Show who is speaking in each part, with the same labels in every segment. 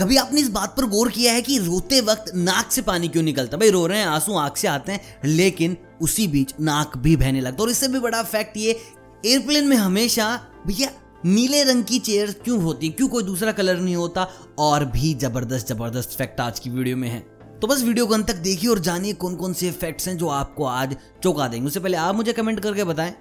Speaker 1: कभी आपने इस बात पर गौर किया है कि रोते वक्त नाक से पानी क्यों निकलता? भाई, रो रहे हैं, आँसू आँख से आते हैं, लेकिन उसी बीच नाक भी बहने लगता और इससे भी बड़ा फैक्ट ये एयरप्लेन में हमेशा, भैया, नीले रंग की चेयर क्यों होती है? क्यों कोई दूसरा कलर नहीं होता? और भी ज़बरदस्त ज़बरदस्त फैक्ट आज की वीडियो में है। तो बस वीडियो को अंत तक देखिए और जानिए कौन कौन से फैक्ट्स हैं जो आपको आज चौंका देंगे। उससे पहले आप मुझे कमेंट करके बताएँ।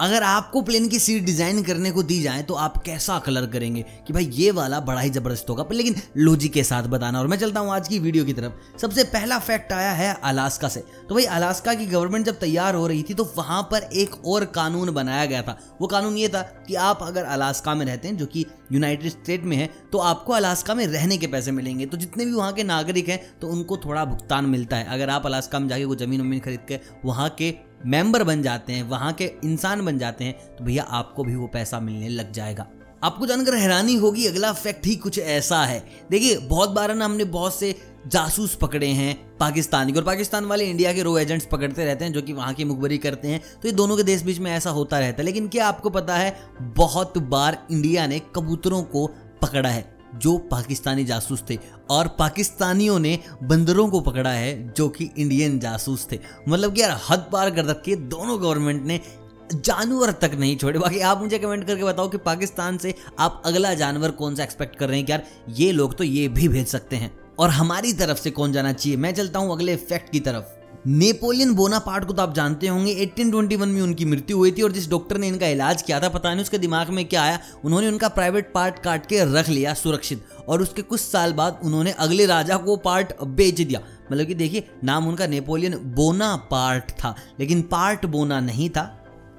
Speaker 1: अगर आपको प्लेन की सीट डिज़ाइन करने को दी जाए तो आप कैसा कलर करेंगे? कि भाई, ये वाला बड़ा ही ज़बरदस्त होगा। पर लेकिन लॉजिक के साथ बताना। और मैं चलता हूँ आज की वीडियो की तरफ़। सबसे पहला फैक्ट आया है अलास्का से। तो भाई अलास्का की गवर्नमेंट जब तैयार हो रही थी तो वहाँ पर एक और कानून बनाया गया था। वो कानून ये था कि आप अगर अलास्का में रहते हैं, जो कि यूनाइटेड स्टेट में है तो आपको अलास्का में रहने के पैसे मिलेंगे। तो जितने भी वहाँ के नागरिक हैं तो उनको थोड़ा भुगतान मिलता है। अगर आप अलास्का में जाके वो ज़मीन वमीन खरीद के वहाँ के मेंबर बन जाते हैं, वहाँ के इंसान बन जाते हैं तो भैया आपको भी वो पैसा मिलने लग जाएगा। आपको जानकर हैरानी होगी, अगला फैक्ट ही कुछ ऐसा है। देखिए, बहुत बार ना हमने बहुत से जासूस पकड़े हैं पाकिस्तानी और पाकिस्तान वाले इंडिया के रो एजेंट्स पकड़ते रहते हैं, जो कि वहाँ की मुखबरी करते हैं। तो ये दोनों के देश बीच में ऐसा होता रहता है। लेकिन क्या आपको पता है, बहुत बार इंडिया ने कबूतरों को पकड़ा है। जो पाकिस्तानी जासूस थे। और पाकिस्तानियों ने बंदरों को पकड़ा है, जो कि इंडियन जासूस थे। मतलब कि यार, हद पार कर रखी दोनों गवर्नमेंट ने जानवर तक नहीं छोड़े। बाकी आप मुझे कमेंट करके बताओ कि पाकिस्तान से आप अगला जानवर कौन सा एक्सपेक्ट कर रहे हैं कि यार, ये लोग तो ये भी भेज सकते हैं। और हमारी तरफ़ से कौन जाना चाहिए? मैं चलता हूँ अगले फैक्ट की तरफ़। नेपोलियन बोनापार्ट को तो आप जानते होंगे 1821 में उनकी मृत्यु हुई थी और जिस डॉक्टर ने इनका इलाज किया था, पता नहीं उसके दिमाग में क्या आया, उन्होंने उनका प्राइवेट पार्ट काट के रख लिया सुरक्षित और उसके कुछ साल बाद उन्होंने अगले राजा को पार्ट बेच दिया। मतलब कि देखिए, नाम उनका नेपोलियन बोना पार्ट था, लेकिन पार्ट बोना नहीं था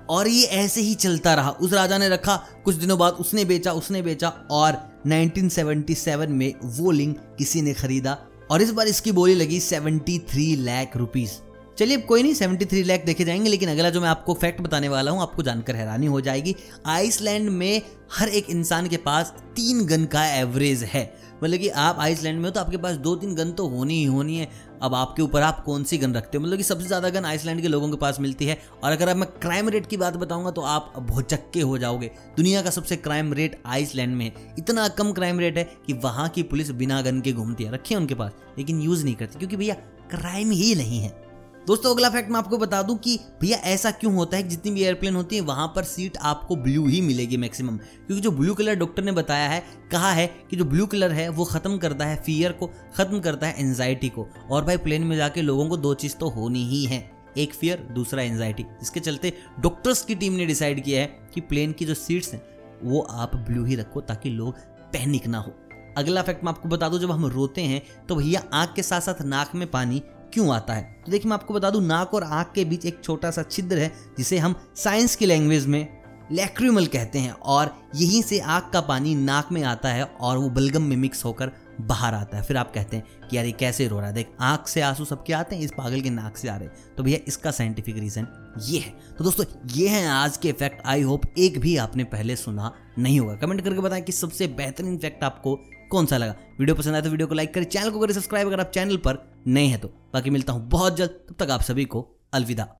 Speaker 1: और ये ऐसे ही चलता रहा। उस राजा ने रखा, कुछ दिनों बाद उसने बेचा उसने बेचा और 1977 में वो लिंग किसी ने खरीदा और इस बार इसकी बोली लगी 73 लाख रुपीस। चलिए, अब कोई नहीं 73 लाख देखे जाएँगे, लेकिन अगला जो मैं आपको फैक्ट बताने वाला हूँ, आपको जानकर हैरानी हो जाएगी। आइसलैंड में हर एक इंसान के पास तीन गन का एवरेज है। मतलब कि आप आइसलैंड में हो तो आपके पास दो तीन गन तो होनी ही होनी है। अब आपके ऊपर आप कौन सी गन रखते हो? मतलब कि सबसे ज़्यादा गन आइसलैंड के लोगों के पास मिलती है। और अगर अब मैं क्राइम रेट की बात बताऊँगा तो आप भोचक्के हो जाओगे। दुनिया का सबसे क्राइम रेट आइसलैंड में है। इतना कम क्राइम रेट है कि वहाँ की पुलिस बिना गन के घूमती है। रखी उनके पास, लेकिन यूज़ नहीं करती। क्योंकि भैया, क्राइम ही नहीं है। दोस्तों, अगला फैक्ट मैं आपको बता दूँ कि भैया ऐसा क्यों होता है कि जितनी भी एयरप्लेन होती है, वहाँ पर सीट आपको ब्लू ही मिलेगी मैक्सिमम क्योंकि जो ब्लू कलर डॉक्टर ने बताया है, कहा है कि जो ब्लू कलर है, वो खत्म करता है फियर को, खत्म करता है एनजाइटी को। और भाई प्लेन में जाके लोगों को दो चीज़ तो होनी ही है। एक फियर दूसरा एनजाइटी जिसके चलते डॉक्टर्स की टीम ने डिसाइड किया है कि प्लेन की जो सीट्स हैं, वो आप ब्लू ही रखो ताकि लोग पैनिक ना हो। अगला फैक्ट मैं आपको बता दूँ, जब हम रोते हैं तो भैया आँख के साथ साथ नाक में पानी क्यों आता है? तो देखिए, मैं आपको बता दूँ, नाक और आँख के बीच एक छोटा सा छिद्र है, जिसे हम साइंस की लैंग्वेज में लैक्रिमल कहते हैं, और यहीं से आँख का पानी नाक में आता है और वो बलगम में मिक्स होकर बाहर आता है। फिर आप कहते हैं कि यार ये कैसे रो रहा है? देख, आँख से आँसू सबके आते हैं, इस पागल के नाक से आ रहे तो भैया, इसका साइंटिफिक रीजन ये है। तो दोस्तों, ये है आज के फैक्ट आई होप एक भी आपने पहले सुना नहीं होगा। कमेंट करके बताएँ कि सबसे बेहतरीन फैक्ट आपको कौन सा लगा। वीडियो पसंद आया तो वीडियो को लाइक करें, चैनल को करें सब्सक्राइब अगर आप चैनल पर नए हैं तो। बाकी मिलता हूँ बहुत जल्द। तब तक आप सभी को अलविदा।